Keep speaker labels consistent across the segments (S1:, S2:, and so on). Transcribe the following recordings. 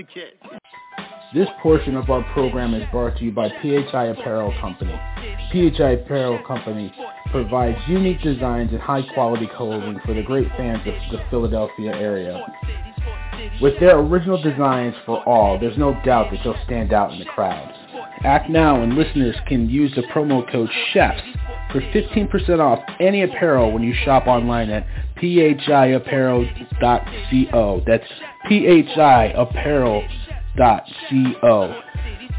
S1: Connecticut.
S2: This portion of our program is brought to you by PHI Apparel Company. PHI Apparel Company provides unique designs and high quality clothing for the great fans of the Philadelphia area. With their original designs for all, there's no doubt that you'll stand out in the crowd. Act now and listeners can use the promo code CHEFS for 15% off any apparel when you shop online at phiapparel.co. That's phiapparel.co.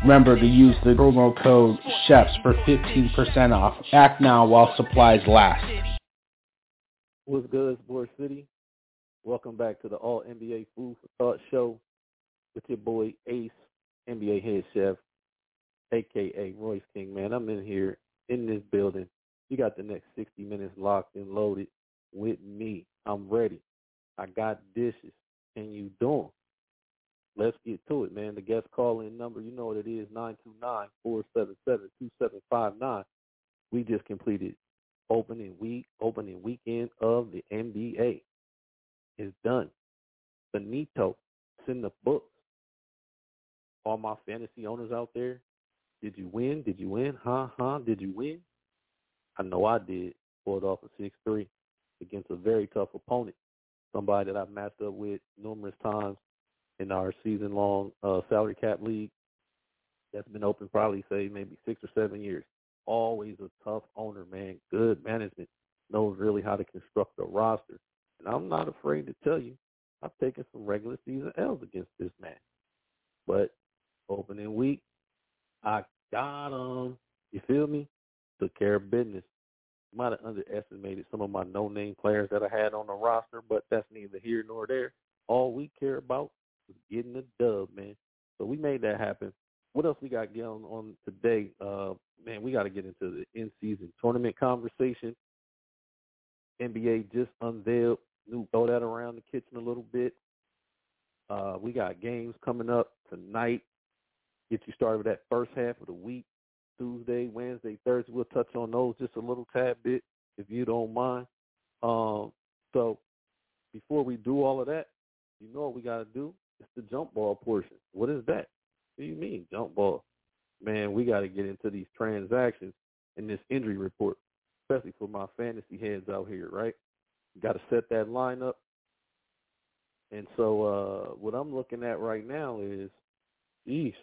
S2: Remember to use the promo code CHEFS for 15% off. Act now while supplies last.
S3: What's good, Sports City? Welcome back to the All NBA Food for Thought Show with your boy Ace, NBA head chef, aka Royce King. Man, I'm in here in this building. You got the next 60 minutes locked and loaded with me. I'm ready. I got dishes. And you doing? Let's get to it, man. The guest call-in number, you know what it is, 929-477-2759. We just completed opening week, opening weekend of the NBA. It's done. Benito, it's in the books. All my fantasy owners out there, did you win? Did you win? Huh? Huh? Did you win? I know I did. Pulled off a 6-3 against a very tough opponent. Somebody that I've matched up with numerous times in our season-long uh, salary cap league that's been open probably, say, maybe six or seven years. Always a tough owner, man. Good management. Knows really how to construct a roster. And I'm not afraid to tell you, I've taken some regular season L's against this man. But opening week, I got him. You feel me? Took care of business. Might have underestimated some of my no-name players that I had on the roster, but that's neither here nor there. All we care about is getting the dub, man. So we made that happen. What else we got going on today? Uh, man, we got to get into the in-season tournament conversation. NBA just unveiled new. Throw that around the kitchen a little bit. Uh, we got games coming up tonight. Get you started with that first half of the week. Tuesday, Wednesday, Thursday. We'll touch on those just a little tad bit, if you don't mind. Um, so before we do all of that, you know what we got to do? It's the jump ball portion. What is that? What do you mean, jump ball? Man, we got to get into these transactions and this injury report, especially for my fantasy heads out here, right? Got to set that line up. And so uh, what I'm looking at right now is, geez,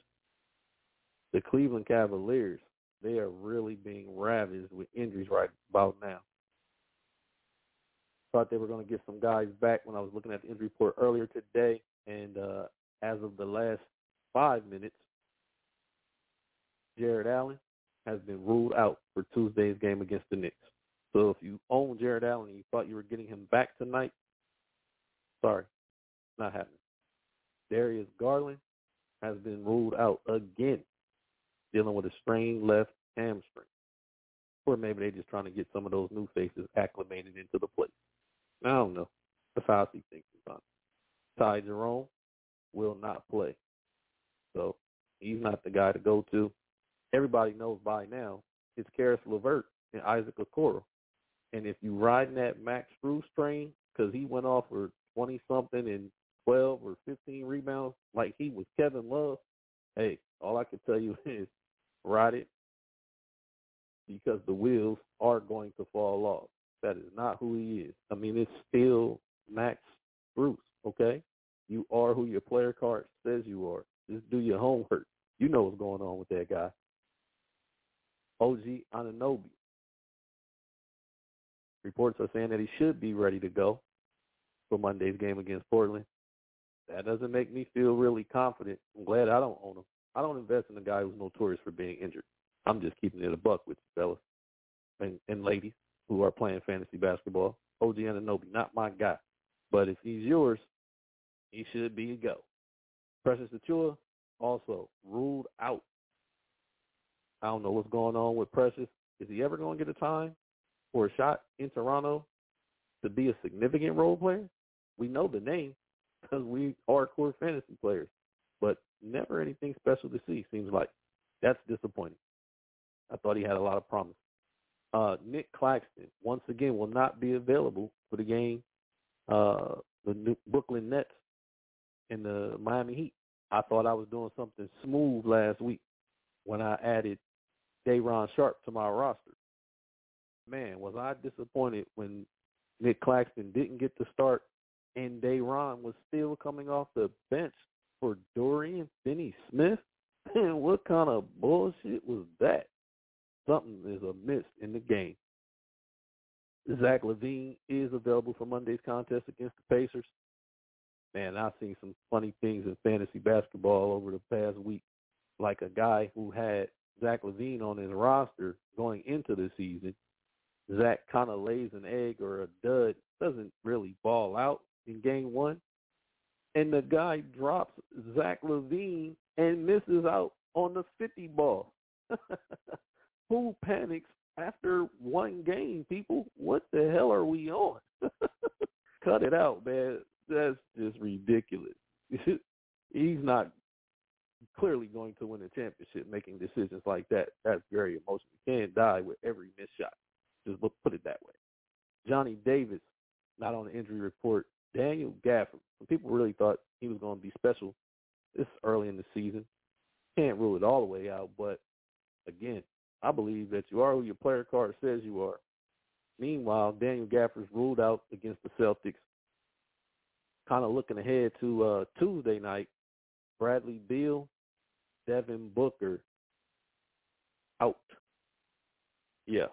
S3: the Cleveland Cavaliers, they are really being ravaged with injuries right about now. Thought they were going to get some guys back when I was looking at the injury report earlier today. And uh, as of the last five minutes, Jarrett Allen has been ruled out for Tuesday's game against the Knicks. So if you own Jarrett Allen and you thought you were getting him back tonight, sorry, not happening. Darius Garland has been ruled out again, dealing with a strained left hamstring. Or maybe they're just trying to get some of those new faces acclimated into the place. I don't know. That's how I see things. Ty Jerome will not play. So He's not the guy to go to. Everybody knows by now it's Caris LeVert and Isaac Okoro. And if you riding that Max Strus train because he went off for 20 something and 12 or 15 rebounds like he was Kevin Love, hey, all I can tell you is ride it because the wheels are going to fall off. That is not who he is. I mean, it's still Max Strus, okay? You are who your player card says you are. Just do your homework. You know what's going on with that guy. OG Anunoby. Reports are saying that he should be ready to go for Monday's game against Portland. That doesn't make me feel really confident. I'm glad I don't own him. I don't invest in a guy who's notorious for being injured. I'm just keeping it a buck with you fellas and, and ladies who are playing fantasy basketball. OG Anunoby, not my guy. But if he's yours, he should be a go. Precious Achiuwa also ruled out. I don't know what's going on with Precious. Is he ever going to get a time for a shot in Toronto to be a significant role player? We know the name because we are core fantasy players, but never anything special to see. Seems like that's disappointing. I thought he had a lot of promise. Uh, Nick Claxton once again will not be available for the game. Uh, the New Brooklyn Nets and the Miami Heat. I thought I was doing something smooth last week when I added Day'Ron Sharpe to my roster. Man, was I disappointed when Nick Claxton didn't get to start and Day'Ron was still coming off the bench for Dorian Finney-Smith? Man, what kind of bullshit was that? Something is amiss in the game. Zach LaVine is available for Monday's contest against the Pacers. Man, I've seen some funny things in fantasy basketball over the past week. Like a guy who had Zach LaVine on his roster going into the season. Zach kind of lays an egg or a dud, doesn't really ball out in game one. And the guy drops Zach LaVine and misses out on the 50 ball. Who panics after one game, people? What the hell are we on? Cut it out, man. That's just ridiculous. He's not clearly going to win a championship making decisions like that. That's very emotional. You can't die with every missed shot. Just put it that way. Johnny Davis, not on the injury report. Daniel Gafford. People really thought he was going to be special this early in the season. Can't rule it all the way out, but again, I believe that you are who your player card says you are. Meanwhile, Daniel Gafford's ruled out against the Celtics. Kind of looking ahead to uh, Tuesday night, Bradley Beal, Devin Booker out. Yeah.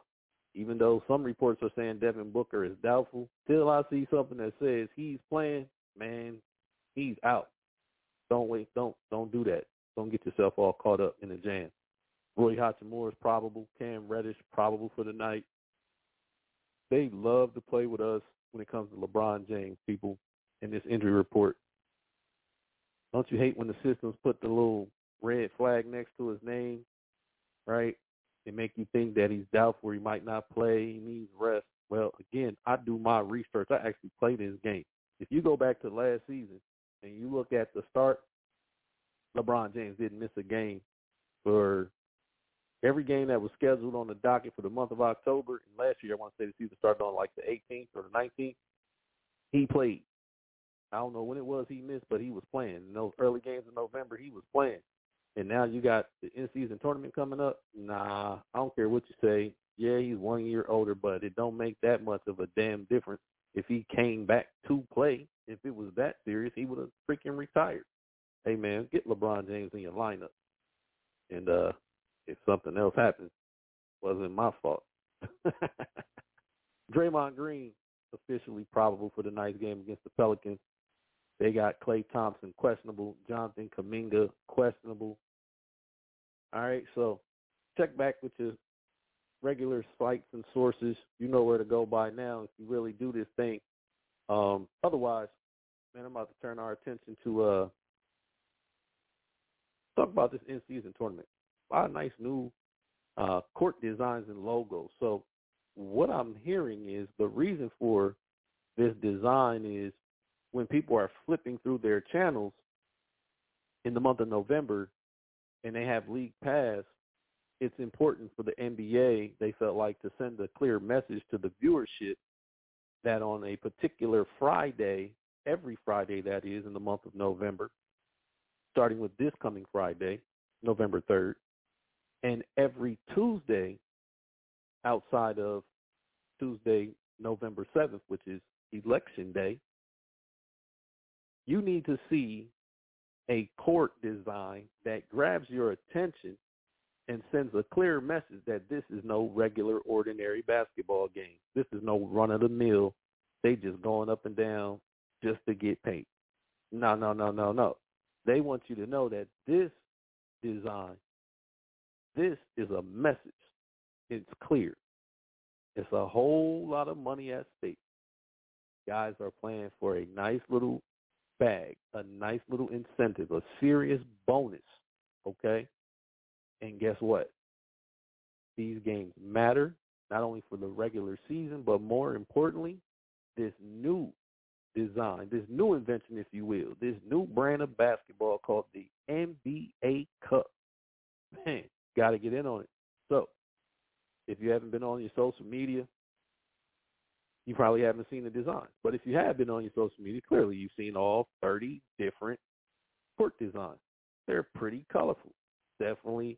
S3: Even though some reports are saying Devin Booker is doubtful, till I see something that says he's playing, man, he's out. Don't wait, don't don't do that. Don't get yourself all caught up in a jam. Rui Hachimura is probable. Cam Reddish probable for the night. They love to play with us when it comes to LeBron James, people, in this injury report. Don't you hate when the systems put the little red flag next to his name, right? They make you think that he's doubtful, he might not play, he needs rest. Well, again, I do my research. I actually play this game. If you go back to last season and you look at the start, LeBron James didn't miss a game for every game that was scheduled on the docket for the month of October. And last year, I want to say the season started on like the 18th or the 19th. He played. I don't know when it was he missed, but he was playing. In those early games in November, he was playing. And now you got the in-season tournament coming up. Nah, I don't care what you say. Yeah, he's one year older, but it don't make that much of a damn difference if he came back to play. If it was that serious, he would have freaking retired. Hey man, get LeBron James in your lineup. And uh if something else happens, it wasn't my fault. Draymond Green officially probable for the night's game against the Pelicans. They got Klay Thompson questionable, Jonathan Kuminga questionable. All right, so check back with your regular sites and sources. You know where to go by now if you really do this thing. Um, otherwise, man, I'm about to turn our attention to uh, talk about this in-season tournament. A lot of nice new uh, court designs and logos. So what I'm hearing is the reason for this design is when people are flipping through their channels in the month of November and they have league pass, it's important for the NBA, they felt like, to send a clear message to the viewership that on a particular Friday, every Friday that is in the month of November, starting with this coming Friday, November 3rd, and every Tuesday outside of Tuesday, November 7th, which is election day, you need to see a court design that grabs your attention and sends a clear message that this is no regular ordinary basketball game. This is no run of the mill. They just going up and down just to get paid. No, no, no, no, no. They want you to know that this design, this is a message. It's clear. It's a whole lot of money at stake. Guys are playing for a nice little bag, a nice little incentive, a serious bonus. Okay? And guess what? These games matter not only for the regular season, but more importantly, this new design, this new invention, if you will, this new brand of basketball called the NBA Cup. Man, got to get in on it. So, if you haven't been on your social media, you probably haven't seen the design. But if you have been on your social media, clearly you've seen all 30 different court designs. They're pretty colorful. Definitely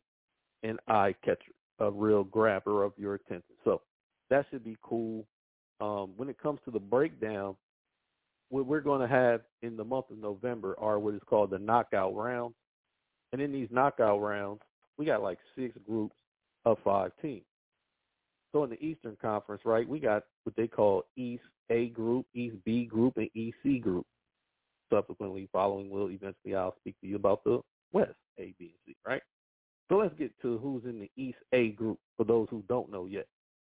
S3: an eye catcher, a real grabber of your attention. So that should be cool. Um, when it comes to the breakdown, what we're going to have in the month of November are what is called the knockout rounds. And in these knockout rounds, we got like six groups of five teams. So in the Eastern Conference, right, we got what they call East A group, East B group, and East C group. Subsequently, following will eventually I'll speak to you about the West A, B, and C, right? So let's get to who's in the East A group for those who don't know yet.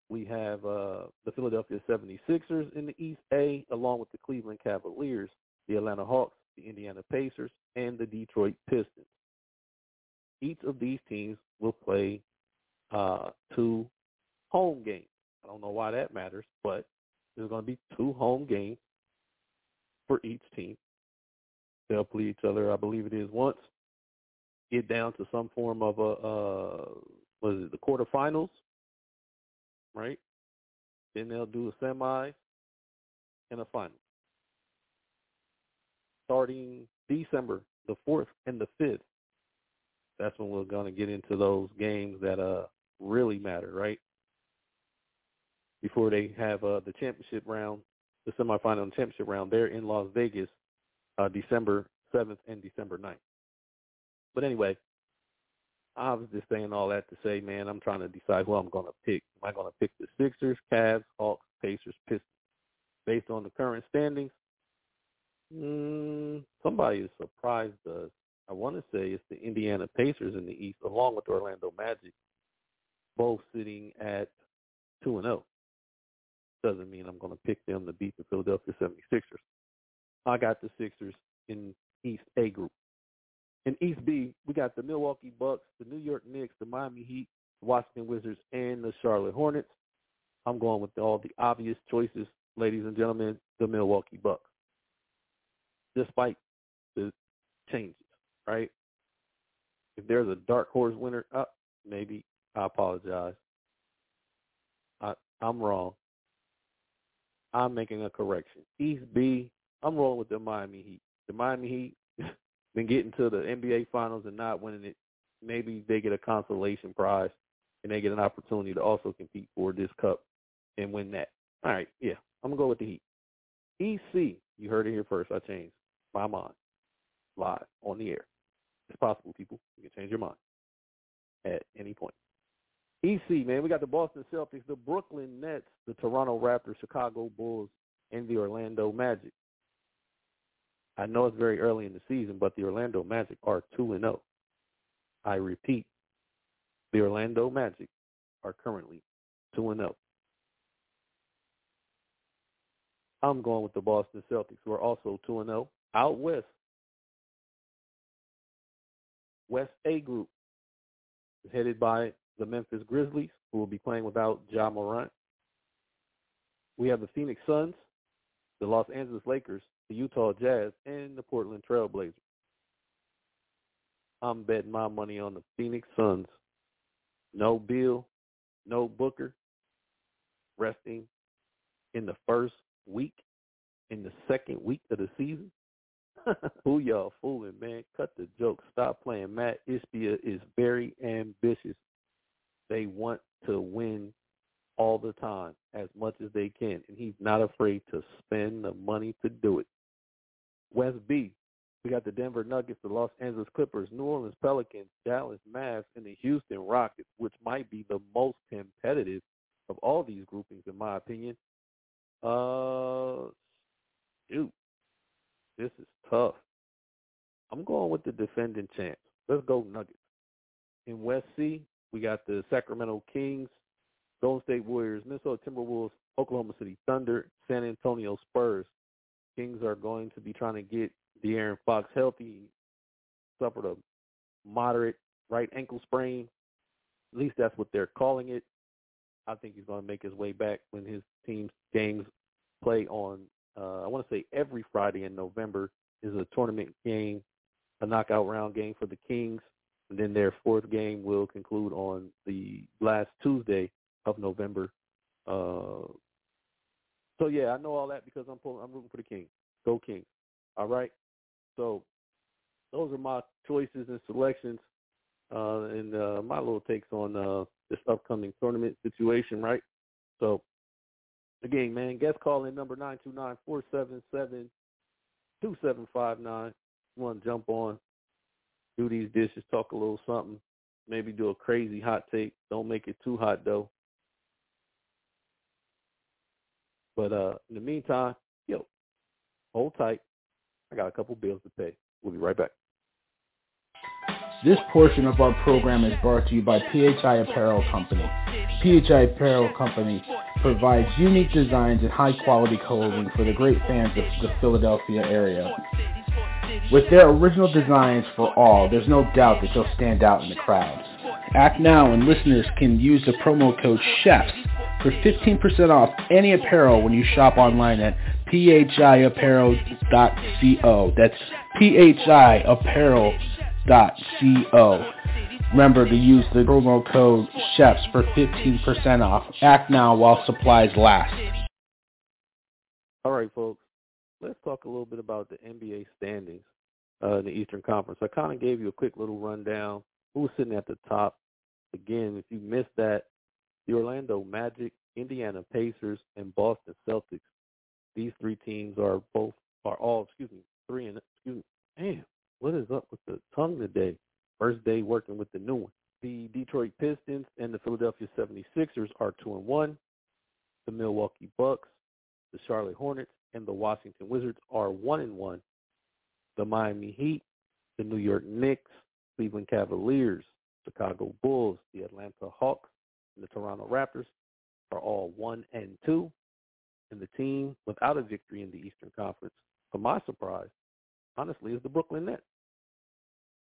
S3: We have uh, the Philadelphia 76ers in the East A, along with the Cleveland Cavaliers, the Atlanta Hawks, the Indiana Pacers, and the Detroit Pistons. Each of these teams will play uh, two home games. I don't know why that matters, but there's going to be two home games for each team. They'll play each other, I believe it is once. Get down to some form of a uh, what is it, the quarterfinals, right? Then they'll do a semi and a final. Starting December the fourth and the fifth, that's when we're going to get into those games that uh really matter, right? Before they have uh, the championship round, the semifinal and championship round there in Las Vegas, uh, December 7th and December 9th. But anyway, I was just saying all that to say, man, I'm trying to decide who I'm going to pick. Am I going to pick the Sixers, Cavs, Hawks, Pacers, Pistons? Based on the current standings, mm, somebody is surprised us. I want to say it's the Indiana Pacers in the East, along with the Orlando Magic, both sitting at two and zero. Doesn't mean I'm going to pick them to beat the Philadelphia 76ers. I got the Sixers in East A group. In East B, we got the Milwaukee Bucks, the New York Knicks, the Miami Heat, the Washington Wizards, and the Charlotte Hornets. I'm going with all the obvious choices, ladies and gentlemen, the Milwaukee Bucks. Despite the changes, right? If there's a dark horse winner, uh, maybe I apologize. I, I'm wrong. I'm making a correction. East B, I'm rolling with the Miami Heat. The Miami Heat been getting to the NBA Finals and not winning it. Maybe they get a consolation prize and they get an opportunity to also compete for this cup and win that. All right, yeah, I'm gonna go with the Heat. EC, you heard it here first. I changed my mind live on the air. It's possible, people. You can change your mind at any point. EC, man, we got the Boston Celtics, the Brooklyn Nets, the Toronto Raptors, Chicago Bulls, and the Orlando Magic. I know it's very early in the season, but the Orlando Magic are 2 and 0. I repeat, the Orlando Magic are currently 2 and 0. I'm going with the Boston Celtics, who are also 2 and 0. Out west, West A group, headed by the Memphis Grizzlies, who will be playing without Ja Morant. We have the Phoenix Suns, the Los Angeles Lakers, the Utah Jazz, and the Portland Trailblazers. I'm betting my money on the Phoenix Suns. No Beal, no Booker, resting in the first week, in the second week of the season. Who y'all fooling, man? Cut the joke. Stop playing. Mat Ishbia is very ambitious. They want to win all the time as much as they can, and he's not afraid to spend the money to do it. West B, we got the Denver Nuggets, the Los Angeles Clippers, New Orleans Pelicans, Dallas Mavs, and the Houston Rockets, which might be the most competitive of all these groupings, in my opinion. Uh, shoot, this is tough. I'm going with the defending champs. Let's go Nuggets. In West C, we got the Sacramento Kings, Golden State Warriors, Minnesota Timberwolves, Oklahoma City Thunder, San Antonio Spurs. Kings are going to be trying to get De'Aaron Fox healthy. Suffered a moderate right ankle sprain. At least that's what they're calling it. I think he's going to make his way back when his team's games play on. Uh, I want to say every Friday in November is a tournament game, a knockout round game for the Kings, and then their fourth game will conclude on the last Tuesday of November. Uh, so yeah, I know all that because I'm pulling, I'm rooting for the Kings. Go Kings! All right. So those are my choices and selections, uh, and uh, my little takes on uh, this upcoming tournament situation. Right. So again, man, guest call in number nine two nine four seven seven two seven five nine. Want to jump on, do these dishes, talk a little something, maybe do a crazy hot take. Don't make it too hot though. But uh, in the meantime, yo, hold tight. I got a couple bills to pay. We'll be right back.
S2: This portion of our program is brought to you by PHI Apparel Company. PHI Apparel Company provides unique designs and high quality clothing for the great fans of the Philadelphia area. With their original designs for all, there's no doubt that they'll stand out in the crowd. Act now and listeners can use the promo code CHEFS for 15% off any apparel when you shop online at phiapparel.co. That's phiapparel.co. Remember to use the promo code CHEFS for 15% off. Act now while supplies last.
S3: All right, folks. Let's talk a little bit about the NBA standings uh, in the Eastern Conference. I kind of gave you a quick little rundown. Who's sitting at the top? Again, if you missed that, the Orlando Magic, Indiana Pacers, and Boston Celtics. These three teams are both are all excuse me three and excuse me. Man, what is up with the tongue today? First day working with the new one. The Detroit Pistons and the Philadelphia 76ers are two and one. The Milwaukee Bucks, the Charlotte Hornets, and the Washington Wizards are one and one. The Miami Heat, the New York Knicks, Cleveland Cavaliers, Chicago Bulls, the Atlanta Hawks, and the Toronto Raptors are all one and two. And the team without a victory in the Eastern Conference, To my surprise, honestly, is the Brooklyn Nets.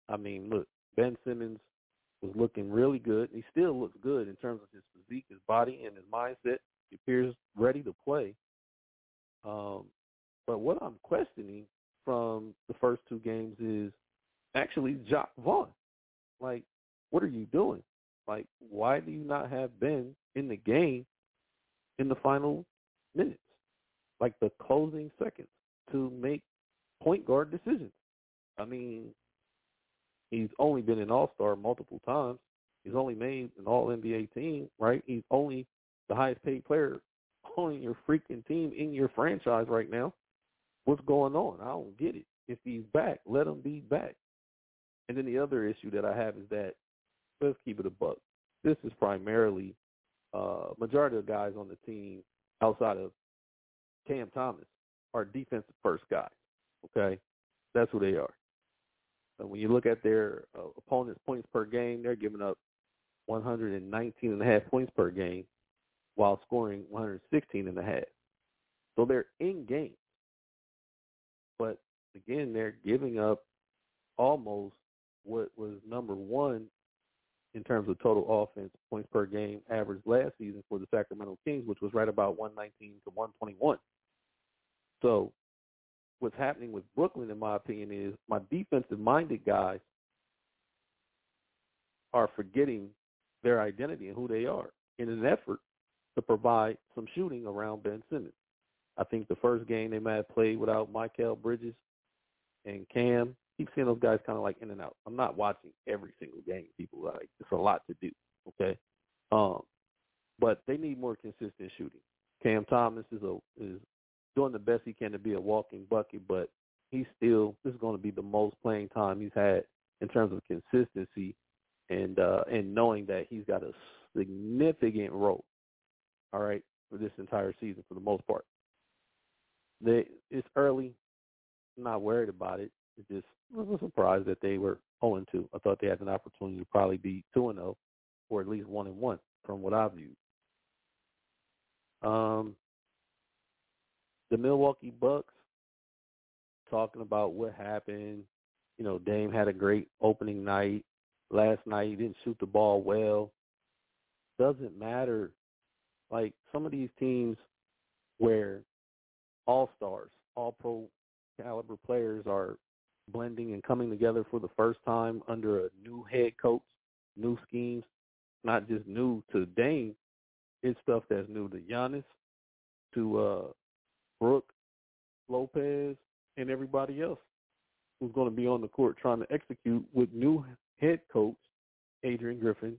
S3: I mean, look, Ben Simmons was looking really good. He still looks good in terms of his physique, his body, and his mindset. He appears ready to play. Um, but what I'm questioning from the first two games is actually Jacque Vaughn. Like, what are you doing? Like, why do you not have Ben in the game in the final minutes, like the closing seconds, to make point guard decisions? I mean, he's only been an All Star multiple times. He's only made an All NBA team, right? He's only the highest paid player on your freaking team in your franchise right now. What's going on? I don't get it. If he's back, let him be back. And then the other issue that I have is that let's keep it a buck. This is primarily uh majority of guys on the team outside of Cam Thomas are defensive first guys. Okay? That's who they are. And when you look at their uh, opponents' points per game, they're giving up 119 and a half points per game while scoring 116 and a half. So they're in game. But again, they're giving up almost what was number one in terms of total offense points per game average last season for the Sacramento Kings, which was right about 119 to 121. So what's happening with Brooklyn, in my opinion, is my defensive-minded guys are forgetting their identity and who they are in an effort to provide some shooting around Ben Simmons. I think the first game they might have played without Mikal Bridges and Cam. Keep seeing those guys kind of like in and out. I'm not watching every single game. People like it's a lot to do. Okay, um, but they need more consistent shooting. Cam Thomas is a is doing the best he can to be a walking bucket, but he's still this is going to be the most playing time he's had in terms of consistency and uh and knowing that he's got a significant role. All right, for this entire season for the most part. They it's early. I'm not worried about it. It's just I was surprised that they were 0 2. I thought they had an opportunity to probably be 2 and 0, or at least 1 and 1 from what I viewed. Um, the Milwaukee Bucks talking about what happened. You know, Dame had a great opening night. Last night he didn't shoot the ball well. Doesn't matter. Like some of these teams where all stars, all pro caliber players are blending and coming together for the first time under a new head coach, new schemes, not just new to Dame. It's stuff that's new to Giannis, to uh Brook, Lopez, and everybody else who's going to be on the court trying to execute what new head coach Adrian Griffin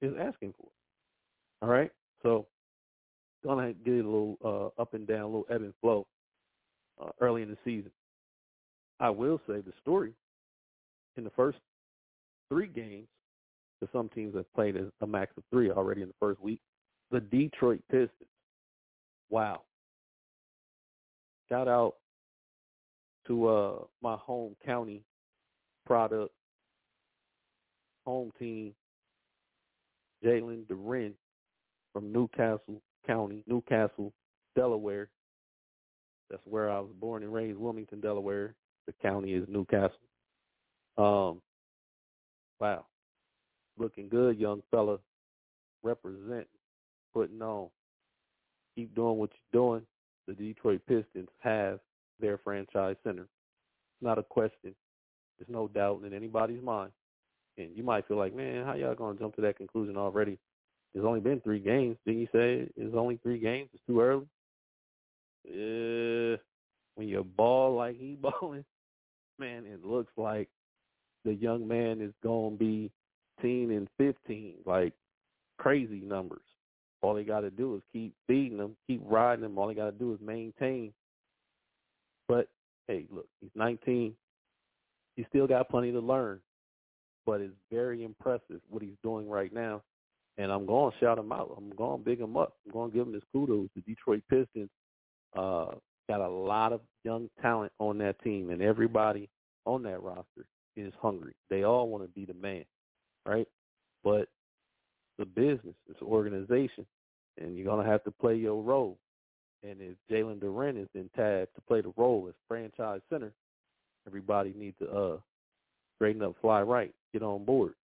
S3: is asking for. All right, so gonna get a little uh, up and down, a little ebb and flow uh, early in the season. I will say the story in the first three games, because some teams have played a max of three already in the first week. The Detroit Pistons. Wow. Shout out to uh, my home county product, home team, Jalen Duren from New Castle County, New Castle, Delaware. That's where I was born and raised, Wilmington, Delaware. The county is New Castle. Um, wow, looking good, young fella. Represent, putting on. Keep doing what you're doing. The Detroit Pistons have their franchise center. It's Not a question. There's no doubt in anybody's mind. And you might feel like, man, how y'all gonna jump to that conclusion already? It's only been three games. Didn't you say it's only three games? It's too early. Uh, when you ball like he balling, man, it looks like the young man is gonna be teen and fifteen, like crazy numbers. All they got to do is keep feeding them, keep riding them. All they got to do is maintain. But hey, look, he's 19. He's still got plenty to learn, but it's very impressive what he's doing right now and I'm going to shout him out. I'm going to big him up. I'm going to give him his kudos. The Detroit Pistons uh, got a lot of young talent on that team, and everybody on that roster is hungry. They all want to be the man, right? But the business, it's an organization, and you're going to have to play your role. And if Jalen Duren is in tagged to play the role as franchise center, everybody needs to uh, straighten up, fly right, get on board,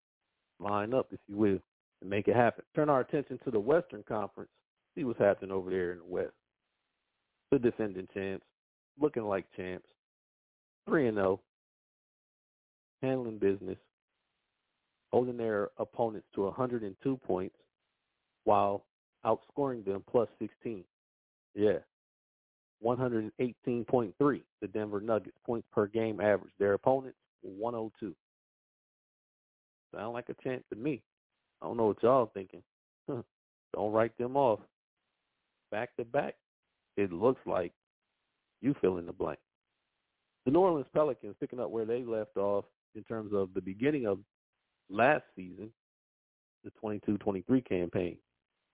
S3: line up, if you will and make it happen. Turn our attention to the Western Conference, see what's happening over there in the West. The defending champs, looking like champs, 3 and 0, handling business, holding their opponents to 102 points while outscoring them plus 16. Yeah. 118.3, the Denver Nuggets points per game average. Their opponents, 102. Sound like a chance to me. I don't know what y'all thinking. don't write them off. Back to back, it looks like you fill in the blank. The New Orleans Pelicans picking up where they left off in terms of the beginning of last season, the 22-23 campaign,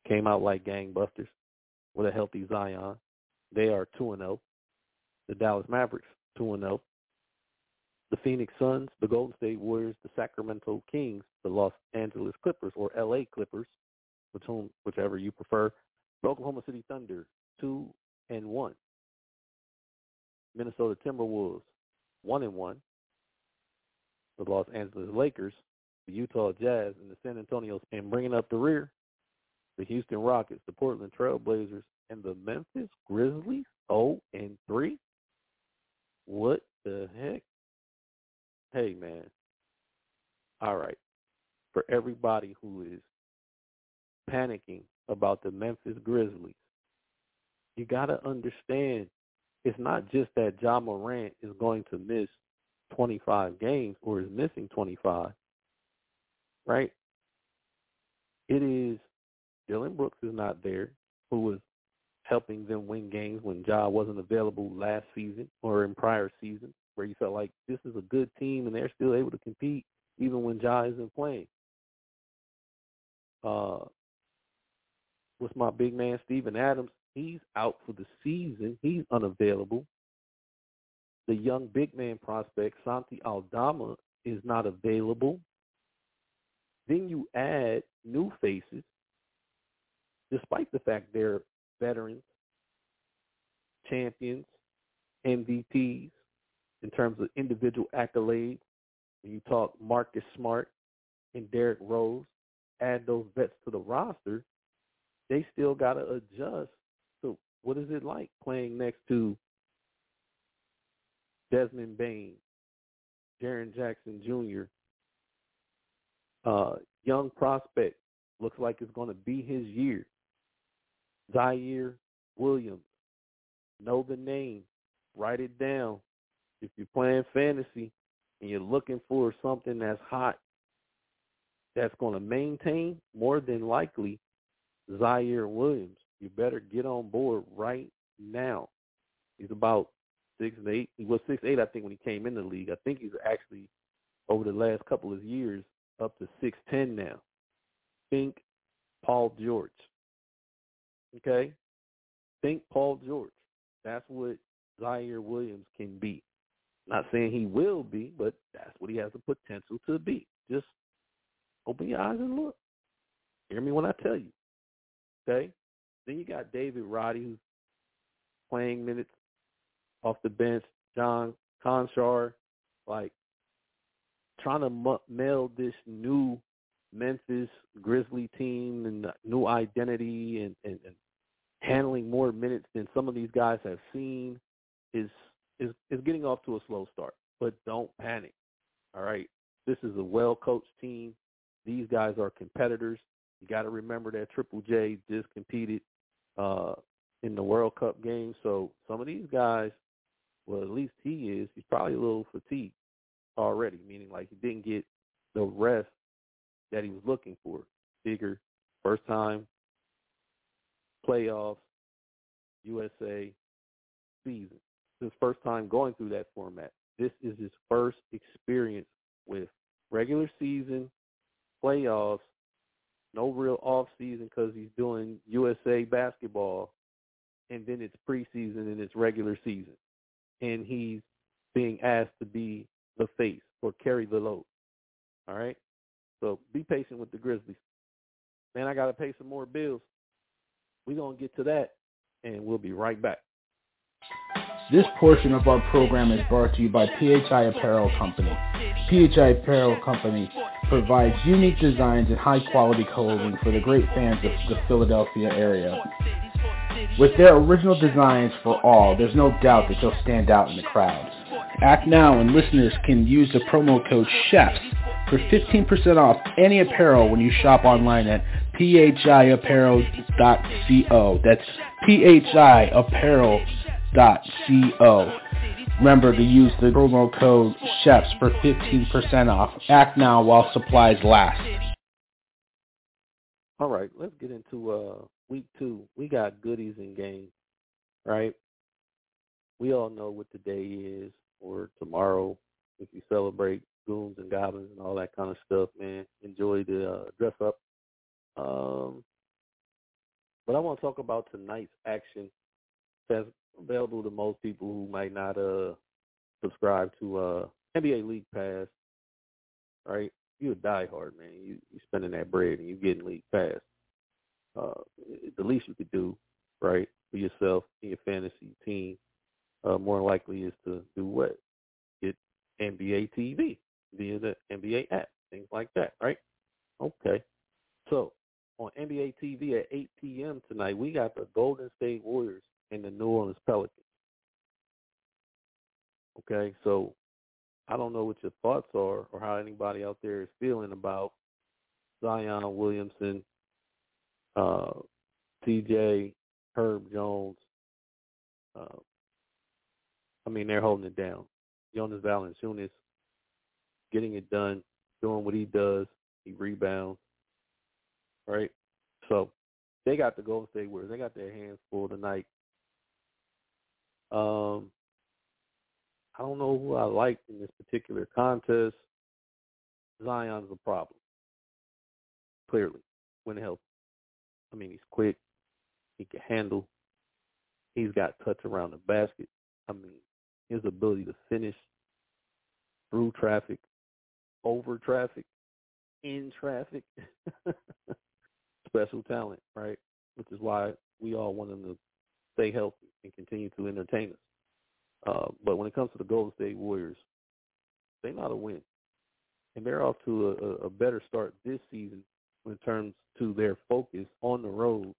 S3: came out like gangbusters with a healthy Zion. They are 2-0. The Dallas Mavericks 2-0 the Phoenix Suns, the Golden State Warriors, the Sacramento Kings, the Los Angeles Clippers or LA Clippers, which whom, whichever you prefer, the Oklahoma City Thunder, two and one. Minnesota Timberwolves, one and one. The Los Angeles Lakers, the Utah Jazz, and the San Antonio, and bringing up the rear, the Houston Rockets, the Portland Trailblazers, and the Memphis Grizzlies, 0 and 3. What the heck? hey man, all right, for everybody who is panicking about the Memphis Grizzlies. You got to understand it's not just that Ja Morant is going to miss 25 games or is missing 25, right? It is Dillon Brooks is not there, who was helping them win games when Ja wasn't available last season or in prior seasons, where you felt like this is a good team and they're still able to compete even when Ja isn't playing. Uh, with my big man Steven Adams, he's out for the season. He's unavailable. The young big man prospect Santi Aldama is not available. Then you add new faces, despite the fact they're veterans, champions, MVPs in terms of individual accolades. When you talk Marcus Smart and Derrick Rose, add those vets to the roster, they still got to adjust to what is it like playing next to Desmond Bane, Jaren Jackson Jr., uh, young prospect, looks like it's going to be his year. Ziaire Williams, know the name, write it down. If you're playing fantasy and you're looking for something that's hot, that's going to maintain, more than likely, Ziaire Williams. You better get on board right now. He's about six and eight. He was six eight, I think, when he came in the league. I think he's actually over the last couple of years up to six ten now. Think Paul George. Okay? Think Paul George. That's what Ziaire Williams can be. Not saying he will be, but that's what he has the potential to be. Just open your eyes and look. Hear me when I tell you. Okay? Then you got David Roddy who's playing minutes off the bench. John Konchar, like trying to meld this new Memphis Grizzly team and new identity and, and, and handling more minutes than some of these guys have seen is is is getting off to a slow start. But don't panic. All right. This is a well coached team. These guys are competitors. You got to remember that Triple J just competed uh, in the World Cup game. So some of these guys, well, at least he is, he's probably a little fatigued already, meaning like he didn't get the rest that he was looking for. Bigger, first time playoffs, USA season. His first time going through that format. This is his first experience with regular season, playoffs, no real off season because he's doing USA basketball, and then it's preseason and it's regular season, and he's being asked to be the face or carry the load. All right, so be patient with the Grizzlies. Man, I got to pay some more bills. We're gonna get to that, and we'll be right back.
S2: This portion of our program is brought to you by PHI Apparel Company. PHI Apparel Company provides unique designs and high quality clothing for the great fans of the Philadelphia area. With their original designs for all, there's no doubt that they'll stand out in the crowd. Act now and listeners can use the promo code CHEFS for 15% off any apparel when you shop online at phiapparel.co. That's phiapparel.co. Remember to use the promo code CHEFS for 15% off. Act now while supplies last.
S3: All right, let's get into uh, week two. We got goodies in game, right? We all know what today is or tomorrow if you celebrate goons and goblins and all that kind of stuff, man. Enjoy the uh, dress up. Um, but I want to talk about tonight's action that's available to most people who might not uh subscribe to uh NBA League Pass, right? You're a diehard man. You you spending that bread and you getting League Pass. Uh, the least you could do, right, for yourself and your fantasy team, uh, more likely is to do what? Get NBA TV via the NBA app, things like that, right? Okay. So on NBA TV at 8 p.m. tonight, we got the Golden State Warriors and the New Orleans Pelicans. Okay, so I don't know what your thoughts are or how anybody out there is feeling about Zion Williamson, uh, TJ, Herb Jones. Uh, I mean, they're holding it down. Jonas Valanciunas getting it done, doing what he does. He rebounds, right? So they got the Golden State Warriors. They got their hands full tonight. Um, I don't know who I like in this particular contest. Zion's a problem. Clearly, when healthy. I mean, he's quick. He can handle. He's got touch around the basket. I mean, his ability to finish through traffic, over traffic, in traffic. Special talent, right? Which is why we all want him to stay healthy and continue to entertain us. Uh, but when it comes to the Golden State Warriors, they know to win, and they're off to a, a better start this season in terms to their focus on the road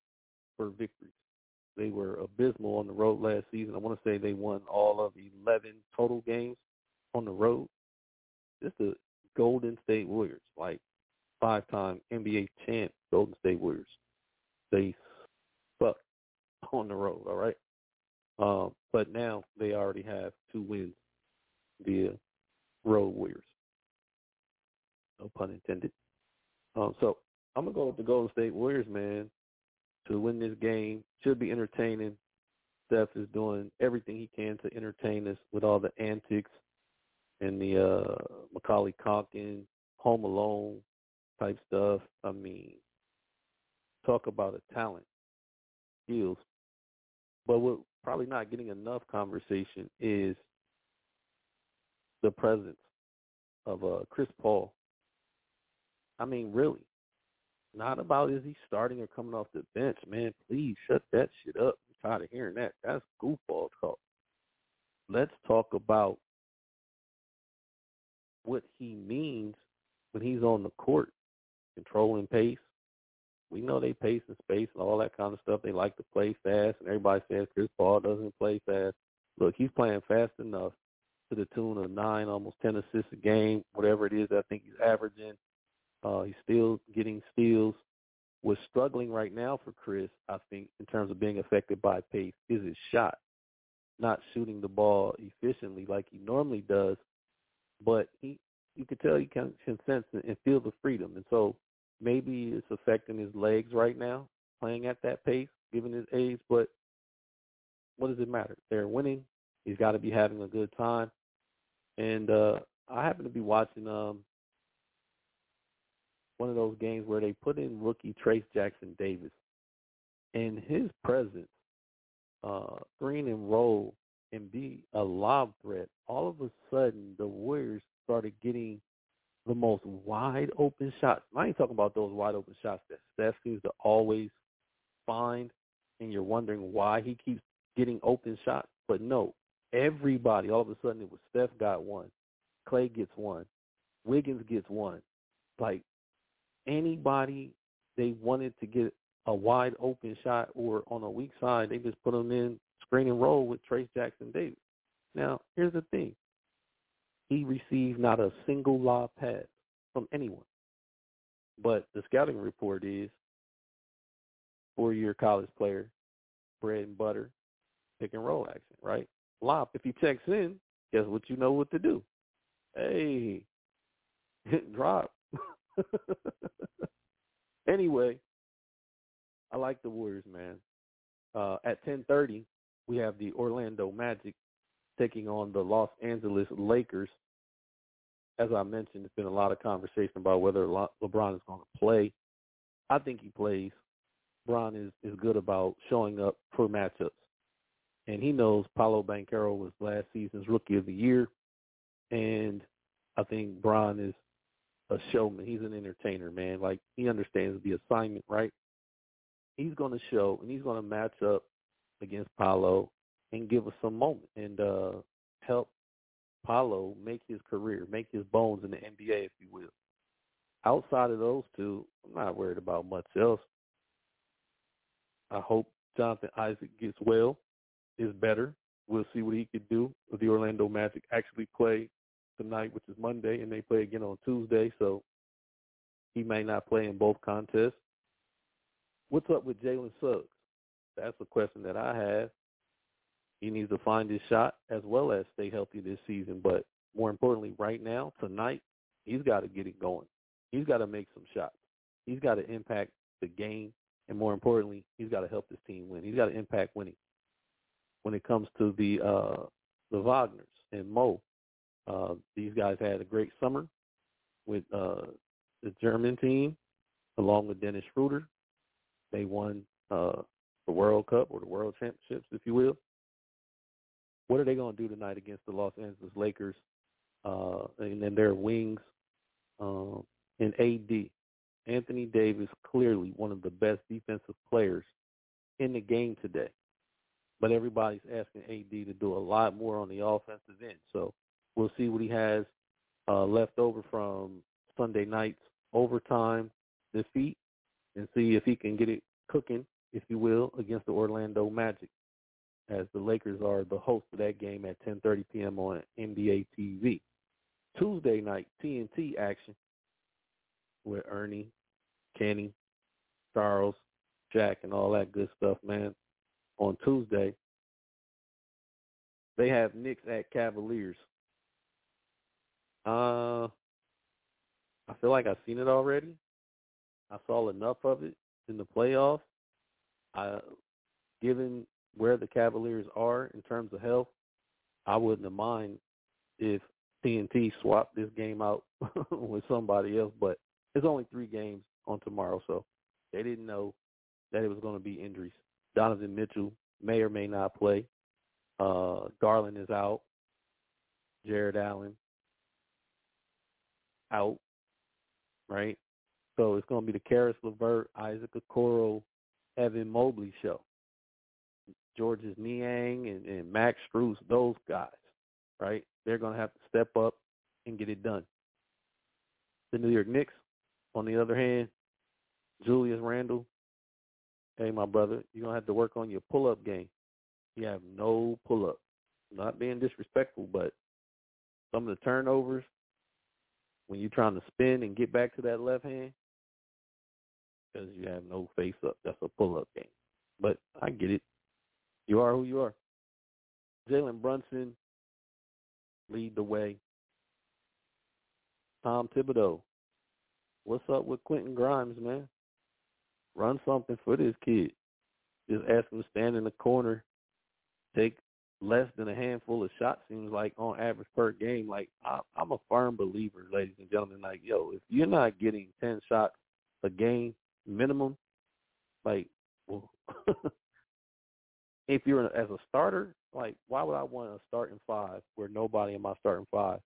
S3: for victories. They were abysmal on the road last season. I want to say they won all of 11 total games on the road. Just the Golden State Warriors, like five-time NBA champ Golden State Warriors. They on the road, all right? Um, but now they already have two wins via road Warriors. No pun intended. Um, so I'm gonna go with the Golden State Warriors, man, to win this game. Should be entertaining. Steph is doing everything he can to entertain us with all the antics and the uh Macaulay Culkin, Home Alone type stuff. I mean, talk about a talent, skills. But what probably not getting enough conversation is the presence of uh, Chris Paul. I mean, really, not about is he starting or coming off the bench, man. Please shut that shit up. I'm tired of hearing that. That's goofball talk. Let's talk about what he means when he's on the court, controlling pace, we know they pace and space and all that kind of stuff. They like to play fast, and everybody says Chris Paul doesn't play fast. Look, he's playing fast enough to the tune of nine, almost ten assists a game, whatever it is. I think he's averaging. Uh, he's still getting steals. What's struggling right now for Chris, I think, in terms of being affected by pace, is his shot. Not shooting the ball efficiently like he normally does, but he, you could tell he can, can sense and feel the freedom, and so maybe it's affecting his legs right now, playing at that pace, given his age. But what does it matter? They're winning. He's got to be having a good time. And uh I happen to be watching um one of those games where they put in rookie Trayce Jackson Davis. And his presence, uh, green and roll and be a lob threat, all of a sudden the Warriors started getting the most wide open shots. I ain't talking about those wide open shots that Steph seems to always find, and you're wondering why he keeps getting open shots. But no, everybody, all of a sudden, it was Steph got one, Clay gets one, Wiggins gets one. Like anybody they wanted to get a wide open shot or on a weak side, they just put them in screen and roll with Trayce Jackson Davis. Now, here's the thing he received not a single lob pass from anyone. But the scouting report is four-year college player, bread and butter, pick and roll action, right? Lob. If he checks in, guess what you know what to do? Hey, drop. anyway, I like the Warriors, man. Uh, at 10:30, we have the Orlando Magic taking on the Los Angeles Lakers. As I mentioned, there's been a lot of conversation about whether LeBron is going to play. I think he plays. LeBron is, is good about showing up for matchups. And he knows Paolo Banchero was last season's rookie of the year. And I think Bron is a showman. He's an entertainer, man. Like he understands the assignment, right? He's going to show and he's going to match up against Paolo and give us some moment and uh, help Paolo make his career, make his bones in the NBA, if you will. Outside of those two, I'm not worried about much else. I hope Jonathan Isaac gets well, is better. We'll see what he could do. The Orlando Magic actually play tonight, which is Monday, and they play again on Tuesday, so He may not play in both contests. What's up with Jalen Suggs? That's a question that I have. He needs to find his shot as well as stay healthy this season. But more importantly, right now, tonight, he's got to get it going. He's got to make some shots. He's got to impact the game. And more importantly, he's got to help this team win. He's got to impact winning. When it comes to the uh, the Wagners and Mo, uh, these guys had a great summer with uh, the German team, along with Dennis Schroeder. They won uh, the World Cup or the World Championships, if you will. What are they going to do tonight against the Los Angeles Lakers uh, and then their wings um, and AD? Anthony Davis, clearly one of the best defensive players in the game today. But everybody's asking AD to do a lot more on the offensive end. So we'll see what he has uh, left over from Sunday night's overtime defeat and see if he can get it cooking, if you will, against the Orlando Magic as the Lakers are the host of that game at 10:30 p.m. on NBA TV. Tuesday night TNT action with Ernie, Kenny, Charles, Jack, and all that good stuff, man. On Tuesday, they have Knicks at Cavaliers. Uh, I feel like I've seen it already. I saw enough of it in the playoffs. I, given where the Cavaliers are in terms of health, I wouldn't have mind if TNT swapped this game out with somebody else. But it's only three games on tomorrow, so they didn't know that it was going to be injuries. Donovan Mitchell may or may not play. Uh, Garland is out. Jarrett Allen out. Right? So it's going to be the Caris LeVert, Isaac Okoro, Evan Mobley show. Georges Niang and, and Max Strus, those guys, right? They're going to have to step up and get it done. The New York Knicks, on the other hand, Julius Randle, hey, my brother, you're going to have to work on your pull-up game. You have no pull-up. Not being disrespectful, but some of the turnovers, when you're trying to spin and get back to that left hand, because you have no face up. That's a pull up game. But I get it. You are who you are. Jalen Brunson lead the way. Tom Thibodeau. What's up with Quentin Grimes, man? Run something for this kid. Just ask him to stand in the corner, take less than a handful of shots seems like on average per game. Like I, I'm a firm believer, ladies and gentlemen. Like yo, if you're not getting ten shots a game, minimum. Like, well, if you're as a starter, like, why would I want a starting five where nobody in my starting five,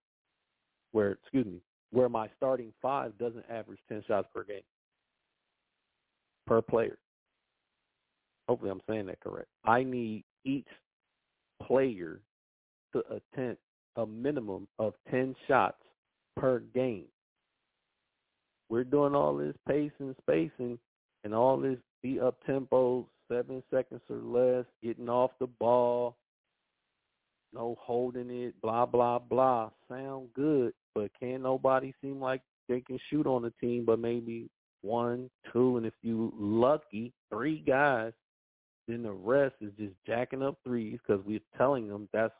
S3: where excuse me, where my starting five doesn't average ten shots per game per player? Hopefully, I'm saying that correct. I need each player to attempt a minimum of ten shots per game we're doing all this pace and spacing and all this be up tempo, seven seconds or less, getting off the ball, no holding it, blah blah blah. Sound good, but can nobody seem like they can shoot on the team but maybe one, two, and if you lucky, three guys, then the rest is just jacking up threes because we're telling them that's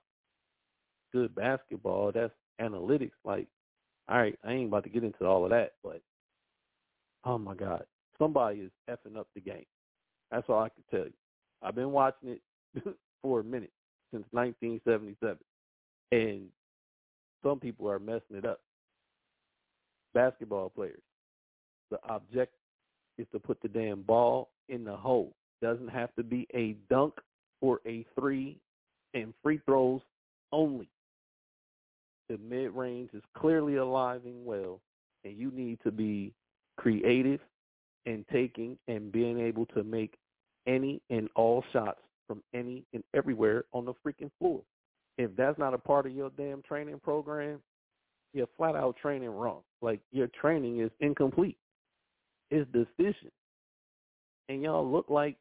S3: good basketball. That's analytics. Like, all right, I ain't about to get into all of that, but oh my God, somebody is effing up the game. That's all I can tell you. I've been watching it for a minute since 1977, and some people are messing it up. Basketball players, the object is to put the damn ball in the hole. Doesn't have to be a dunk or a three and free throws only. The mid range is clearly alive and well, and you need to be creative and taking and being able to make any and all shots from any and everywhere on the freaking floor. If that's not a part of your damn training program, you're flat out training wrong. Like your training is incomplete. It's deficient. And y'all look like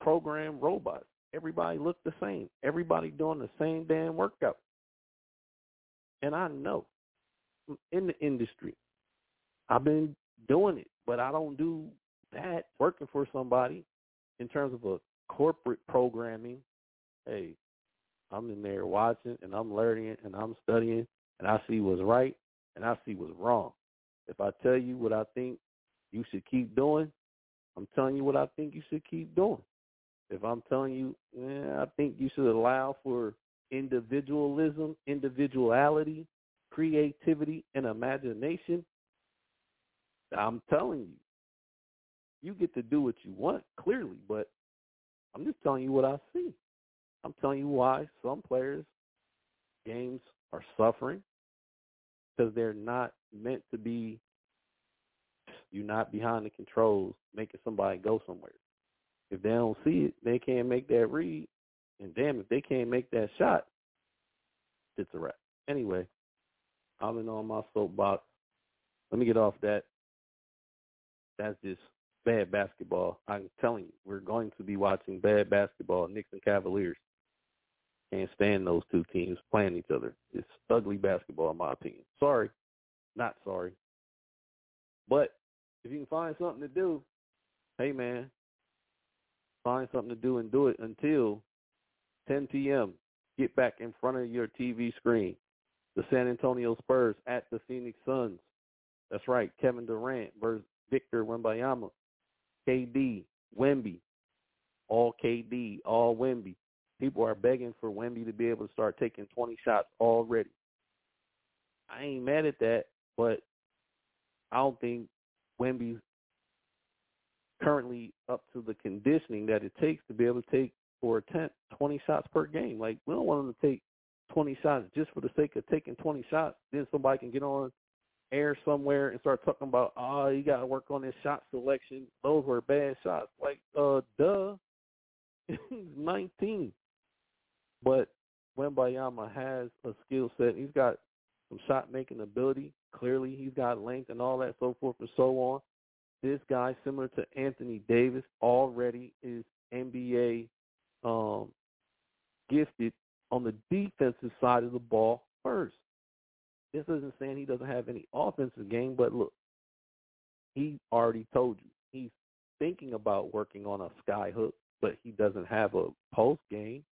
S3: program robots. Everybody look the same. Everybody doing the same damn workout. And I know in the industry, I've been doing it, but I don't do that working for somebody in terms of a corporate programming. Hey, I'm in there watching and I'm learning and I'm studying and I see what's right and I see what's wrong. If I tell you what I think you should keep doing, I'm telling you what I think you should keep doing. If I'm telling you, eh, I think you should allow for individualism, individuality, creativity, and imagination, I'm telling you, you get to do what you want, clearly, but I'm just telling you what I see. I'm telling you why some players' games are suffering because they're not meant to be you're not behind the controls making somebody go somewhere. If they don't see it, they can't make that read. And damn, if they can't make that shot, it's a wrap. Anyway, I've been on my soapbox. Let me get off that. That's just bad basketball. I'm telling you, we're going to be watching bad basketball. Knicks and Cavaliers. Can't stand those two teams playing each other. It's ugly basketball, in my opinion. Sorry, not sorry. But if you can find something to do, hey man, find something to do and do it until 10 p.m. Get back in front of your TV screen. The San Antonio Spurs at the Phoenix Suns. That's right, Kevin Durant versus Victor Wembanyama. KD, Wemby, all KD, all Wemby. People are begging for Wemby to be able to start taking 20 shots already. I ain't mad at that, but I don't think Wemby's currently up to the conditioning that it takes to be able to take for a 10, 20 shots per game. Like we don't want him to take 20 shots just for the sake of taking 20 shots. Then somebody can get on air somewhere and start talking about, oh, you got to work on this shot selection. Those were bad shots. Like, uh, duh. He's 19. But Wembanyama has a skill set. He's got some shot making ability. Clearly, he's got length and all that, so forth and so on. This guy, similar to Anthony Davis, already is NBA um, gifted on the defensive side of the ball first. This isn't saying he doesn't have any offensive game, but look, he already told you he's thinking about working on a sky hook, but he doesn't have a post game.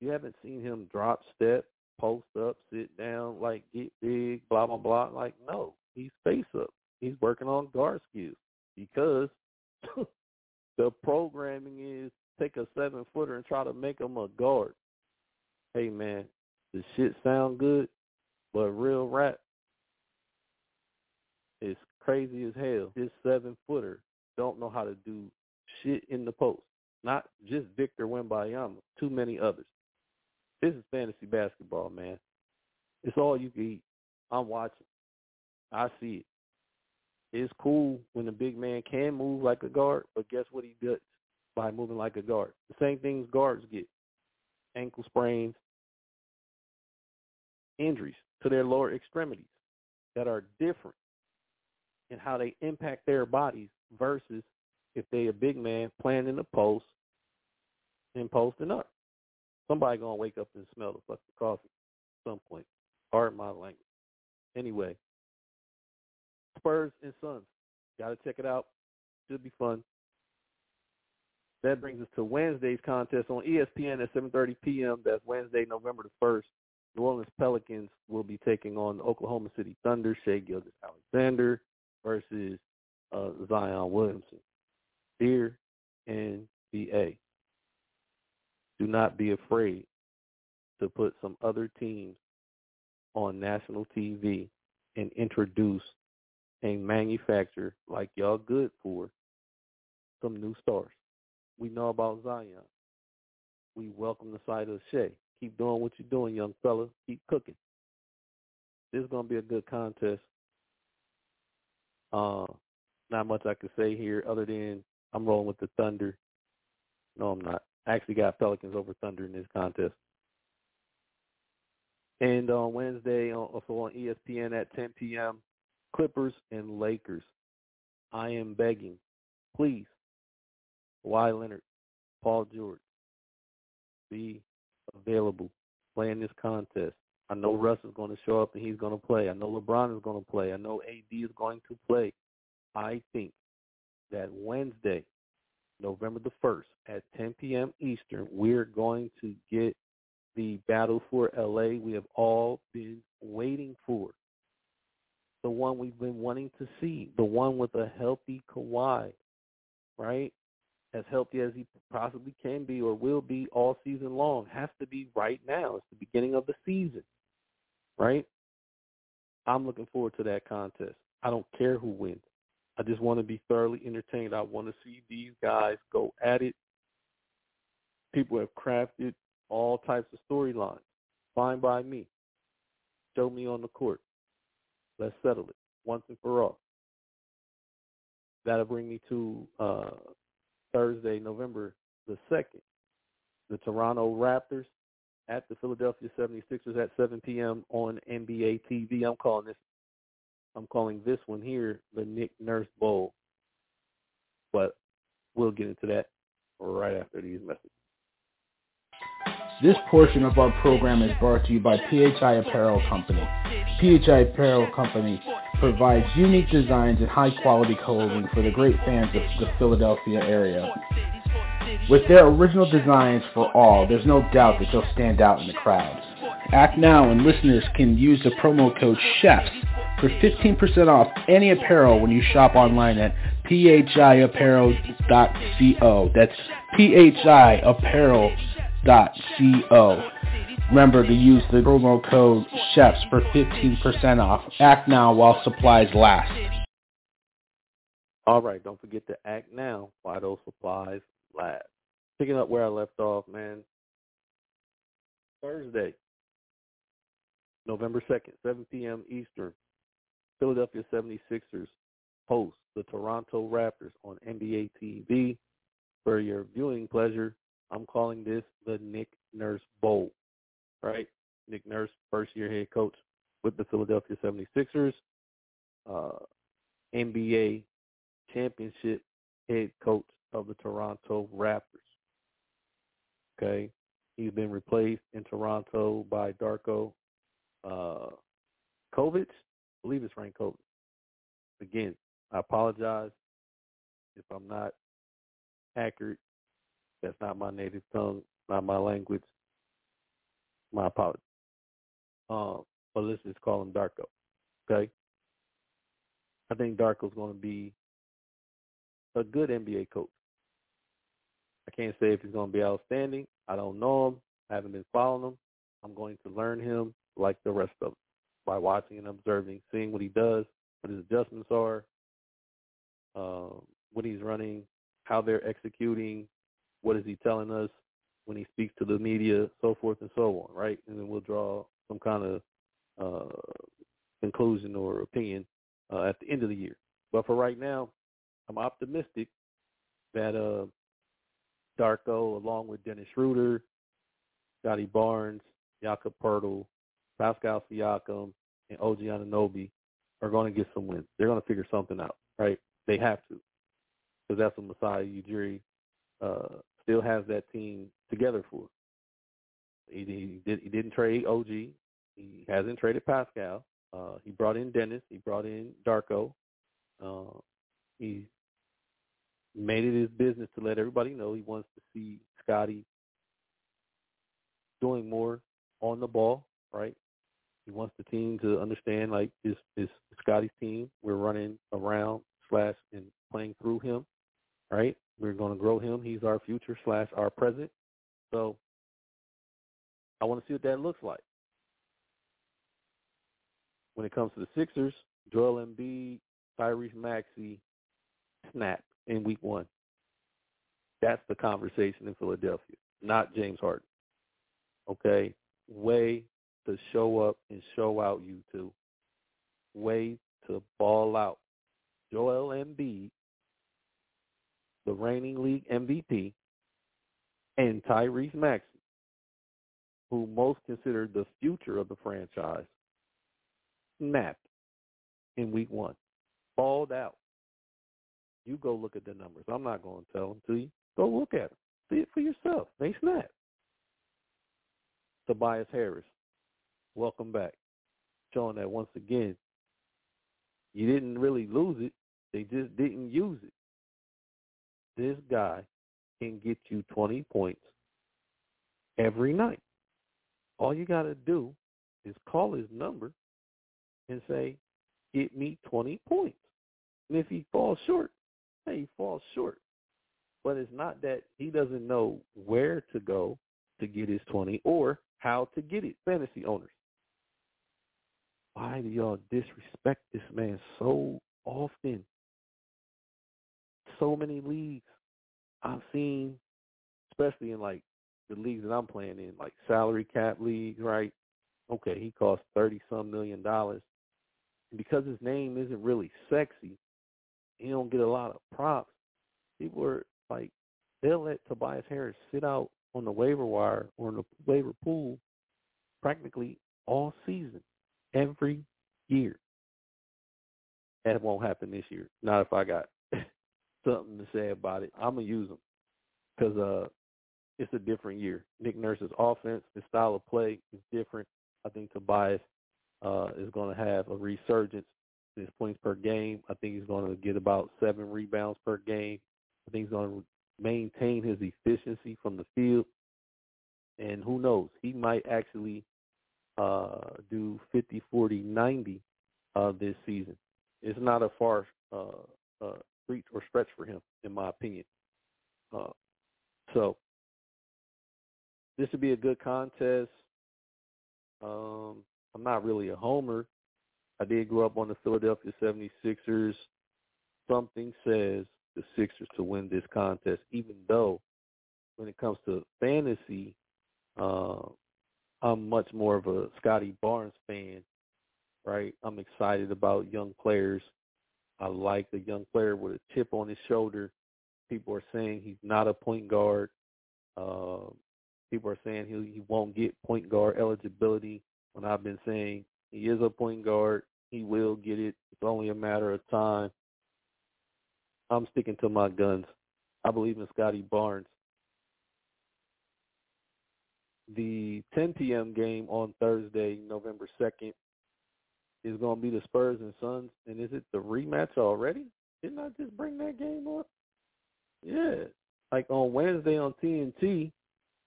S3: You haven't seen him drop step, post up, sit down, like get big, blah blah blah. Like no, he's face up. He's working on guard skills because the programming is take a seven footer and try to make him a guard. Hey man, the shit sound good, but real rap is crazy as hell. This seven footer don't know how to do shit in the post. Not just Victor Wembanyama, too many others. This is fantasy basketball, man. It's all you can eat. I'm watching. I see it. It's cool when the big man can move like a guard, but guess what he does by moving like a guard? The same things guards get. Ankle sprains, injuries to their lower extremities that are different in how they impact their bodies versus if they a big man playing in the post and posting up. Somebody gonna wake up and smell the fucking coffee at some point. Pardon my language. Anyway, Spurs and Suns. Gotta check it out. Should be fun. That brings us to Wednesday's contest on ESPN at 7:30 p.m. That's Wednesday, November the first. New Orleans Pelicans will be taking on Oklahoma City Thunder, Shai Gilgeous-Alexander versus uh, Zion Williamson. Dear NBA, do not be afraid to put some other teams on national TV and introduce and manufacture, like y'all good for, some new stars. We know about Zion. We welcome the sight of Shai. Keep doing what you're doing, young fella. Keep cooking. This is going to be a good contest. Uh, not much I can say here other than I'm rolling with the Thunder. No, I'm not. I actually got Pelicans over Thunder in this contest. And on Wednesday, also on ESPN at 10 p.m., Clippers and Lakers. I am begging, please, Kawhi Leonard, Paul George, be available, playing this contest. I know Russ is going to show up and he's going to play. I know LeBron is going to play. I know AD is going to play. I think that Wednesday, November the 1st at 10 p.m. Eastern, we're going to get the battle for LA we have all been waiting for. The one we've been wanting to see, the one with a healthy Kawhi, right? As healthy as he possibly can be or will be all season long, has to be right now. It's the beginning of the season, right? I'm looking forward to that contest. I don't care who wins. I just want to be thoroughly entertained. I want to see these guys go at it. People have crafted all types of storylines. Fine by me. Show me on the court. Let's settle it once and for all. That'll bring me to uh, Thursday, November the 2nd. The Toronto Raptors at the Philadelphia 76ers at 7 p.m. on NBA TV. I'm calling this I'm calling this one here the Nick Nurse Bowl. But we'll get into that right after these messages.
S2: This portion of our program is brought to you by PHI Apparel Company. PHI Apparel Company provides unique designs and high quality clothing for the great fans of the Philadelphia area. With their original designs for all, there's no doubt that they'll stand out in the crowd. Act now and listeners can use the promo code CHEFS for 15% off any apparel when you shop online at phiapparel.co. That's phiapparel.co. Remember to use the promo code CHEFS for 15% off. Act now while supplies last.
S3: All right, don't forget to act now while those supplies last. Picking up where I left off, man. Thursday, November 2nd, 7 p.m. Eastern. Philadelphia 76ers host the Toronto Raptors on NBA TV. For your viewing pleasure, I'm calling this the Nick Nurse Bowl. Right? Nick Nurse, first year head coach with the Philadelphia 76ers, uh, NBA championship head coach of the Toronto Raptors. Okay. He's been replaced in Toronto by Darko uh, Kovic believe it's Frank Kovic. Again, I apologize if I'm not accurate. That's not my native tongue, not my language. My apologies. Um, but let's just call him Darko. Okay? I think Darko's going to be a good NBA coach. I can't say if he's going to be outstanding. I don't know him. I haven't been following him. I'm going to learn him like the rest of them by watching and observing, seeing what he does, what his adjustments are, uh, what he's running, how they're executing, what is he telling us when he speaks to the media, so forth and so on, right? And then we'll draw some kind of uh, conclusion or opinion uh, at the end of the year. But for right now, I'm optimistic that uh, Darko, along with Dennis Schroeder, Scottie Barnes, Jakob Poeltl, Pascal Siakam, and OG Anunoby are going to get some wins. They're going to figure something out, right? They have to, because that's what Masai Ujiri uh, still has that team together for. He, he, did, he didn't trade OG. He hasn't traded Pascal. Uh, he brought in Dennis. He brought in Darko. Uh, he made it his business to let everybody know he wants to see Scottie doing more on the ball, right? He wants the team to understand like this is Scottie's team. We're running around slash and playing through him, right? We're going to grow him. He's our future slash our present. So I want to see what that looks like. When it comes to the Sixers, Joel Embiid, Tyrese Maxey, snap in week one. That's the conversation in Philadelphia, not James Harden. Okay? Way to show up and show out you two. Way to ball out. Joel Embiid, the reigning league MVP, and Tyrese Maxey, who most considered the future of the franchise, snapped in week one. Balled out. You go look at the numbers. I'm not going to tell them to you. Go look at them. See it for yourself. They snapped. Tobias Harris, welcome back. Showing that once again, you didn't really lose it They just didn't use it. This guy can get you 20 points every night. All you got to do is call his number and say, get me 20 points. And if he falls short, hey, he falls short. But it's not that he doesn't know where to go to get his 20 or how to get it, fantasy owners. Why do y'all disrespect this man so often? So many leagues I've seen, especially in like the leagues that I'm playing in, like salary cap leagues, right? Okay, he costs thirty some million dollars. Because his name isn't really sexy, he don't get a lot of props. People are like they'll let Tobias Harris sit out on the waiver wire or in the waiver pool practically all season, every year. That won't happen this year. Not if I got something to say about it. I'm gonna use them because uh, it's a different year. Nick Nurse's offense, his style of play is different. I think Tobias uh, is going to have a resurgence in his points per game. I think he's going to get about seven rebounds per game. I think he's going to maintain his efficiency from the field. And who knows, he might actually uh, do 50, 40, 90 uh, this season. It's not a far uh, uh, reach or stretch for him, in my opinion. Uh, so this would be a good contest. Um, I'm not really a homer. I did grow up on the Philadelphia 76ers. Something says the Sixers to win this contest, even though when it comes to fantasy, uh, I'm much more of a Scottie Barnes fan, right? I'm excited about young players. I like a young player with a chip on his shoulder. People are saying he's not a point guard. Uh, people are saying he he won't get point guard eligibility. When I've been saying he is a point guard, he will get it. It's only a matter of time. I'm sticking to my guns. I believe in Scottie Barnes. The 10 p.m. game on Thursday, November 2nd, is going to be the Spurs and Suns. And is it the rematch already? Didn't I just bring that game up? Yeah. Like on Wednesday on TNT,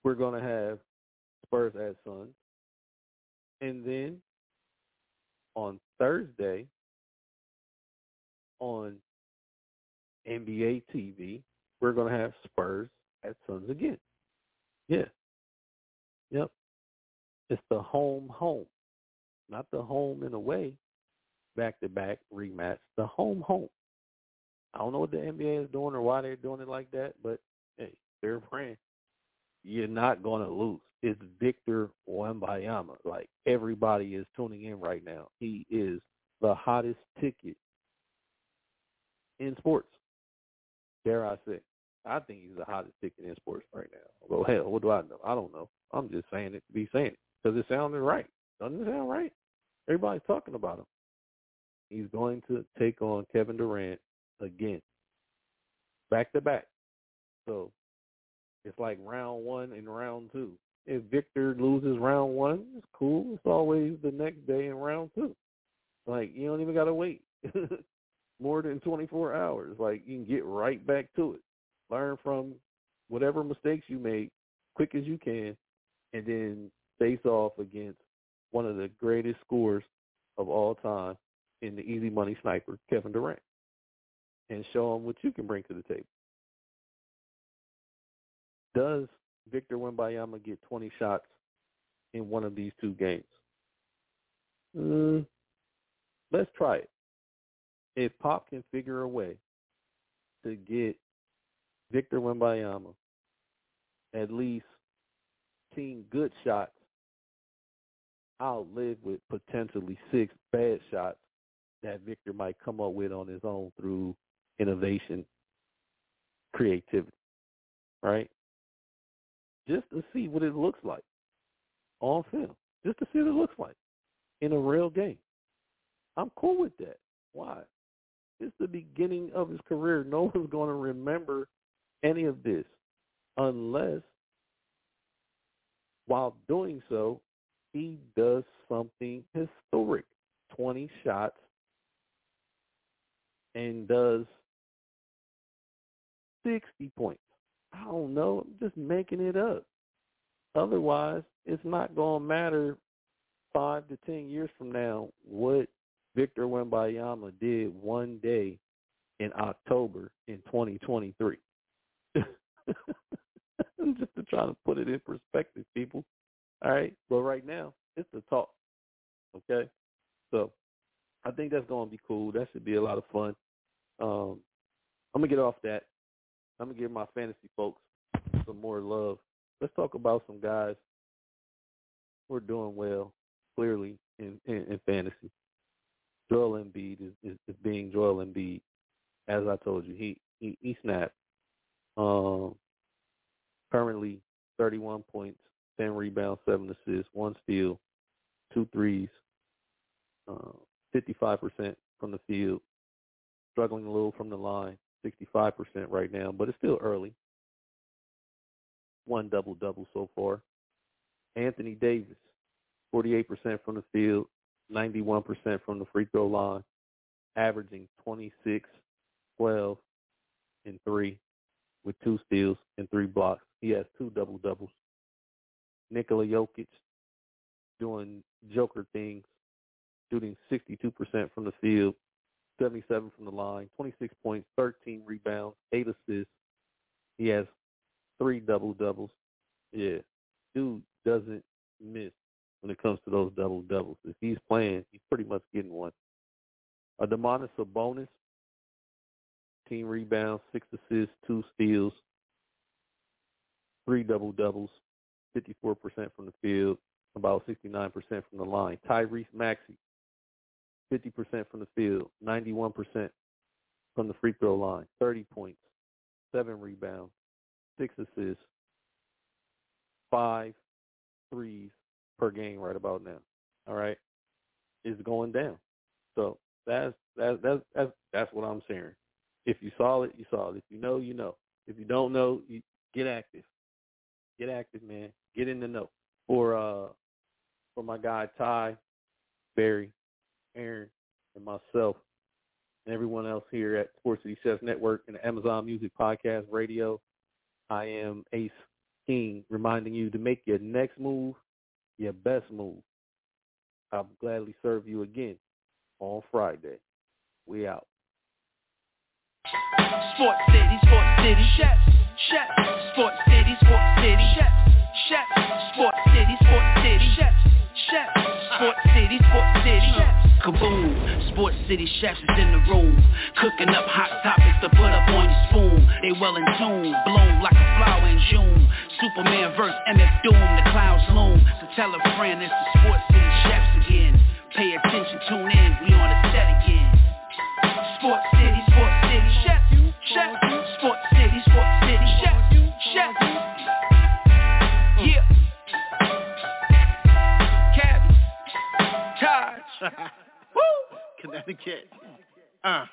S3: we're going to have Spurs at Suns. And then on Thursday on NBA TV, we're going to have Spurs at Suns again. Yeah. Yep. It's the home home, not the home and away back to back rematch. The home home. I don't know what the NBA is doing or why they're doing it like that, but hey, they're praying. You're not going to lose. It's Victor Wembanyama. Like everybody is tuning in right now. He is the hottest ticket in sports. Dare I say? I think he's the hottest ticket in sports right now. Well, hell, what do I know? I don't know. I'm just saying it to be saying it because it sounded right. Doesn't sound right? Everybody's talking about him. He's going to take on Kevin Durant again, back to back. So it's like round one and round two. If Victor loses round one, it's cool. It's always the next day in round two. Like you don't even gotta wait more than 24 hours. Like you can get right back to it. Learn from whatever mistakes you made, quick as you can, and then face off against one of the greatest scorers of all time in the easy money sniper, Kevin Durant, and show him what you can bring to the table. Does Victor Wembanyama get 20 shots in one of these two games? Mm, let's try it. If Pop can figure a way to get Victor Wembanyama at least seeing good shots, I'll live with potentially six bad shots that Victor might come up with on his own through innovation, creativity, right? Just to see what it looks like on film, just to see what it looks like in a real game. I'm cool with that. Why? It's the beginning of his career. No one's going to remember any of this unless while doing so, he does something historic. 20 shots and does 60 points. I don't know. I'm just making it up. Otherwise, it's not going to matter five to ten years from now what Victor Wembanyama did one day in October in 2023. just to try to put it in perspective, people. All right, but right now it's the talk. Okay, so I think that's going to be cool. That should be a lot of fun. Um, I'm gonna get off that. I'm gonna give my fantasy folks some more love. Let's talk about some guys who are doing well, clearly in, in, in fantasy. Joel Embiid is, is, is being Joel Embiid. As I told you, he he, he snapped. Um, currently 31 points, 10 rebounds, 7 assists, 1 steal, 2 threes, uh, 55% from the field, struggling a little from the line, 65% right now, but it's still early. One double-double so far. Anthony Davis, 48% from the field, 91% from the free throw line, averaging 26, 12, and 3 with two steals and three blocks. He has two double doubles. Nikola Jokic doing Joker things, shooting 62% from the field, 77 from the line, 26 points, 13 rebounds, eight assists. He has three double doubles. Yeah, dude doesn't miss when it comes to those double doubles. If he's playing, he's pretty much getting one. A Domantas Sabonis, team rebounds, six assists, two steals, three double doubles, 54% from the field, about 69% from the line. Tyrese Maxey, 50% from the field, 91% from the free throw line, 30 points, seven rebounds, six assists, five threes per game right about now. All right, it's going down. So that's that's that's that's, that's what I'm saying. If you saw it, you saw it. If you know, you know. If you don't know, you get active. Get active, man. Get in the know. For uh for my guy Ty, Barry, Aaron, and myself, and everyone else here at Sports City Chefs Network and Amazon Music Podcast Radio, I am Ace King, reminding you to make your next move your best move. I'll gladly serve you again on Friday. We out.
S4: Sports City, Sports City, Chefs, Chefs, Sports City, Sports City, Chefs, Chefs, Sports City, Sports City, Chefs, Chefs, Sports City, Sports City, Kaboom, Sports City Chefs is in the room, cooking up hot topics to put up on your spoon. They well in tune, bloom like a flower in June. Superman verse MF Doom, the clouds loom. So tell a friend it's the Sports City Chefs again. Pay attention, tune in, we on the set again. Sports Taj, Woo!
S1: Connecticut. Uh.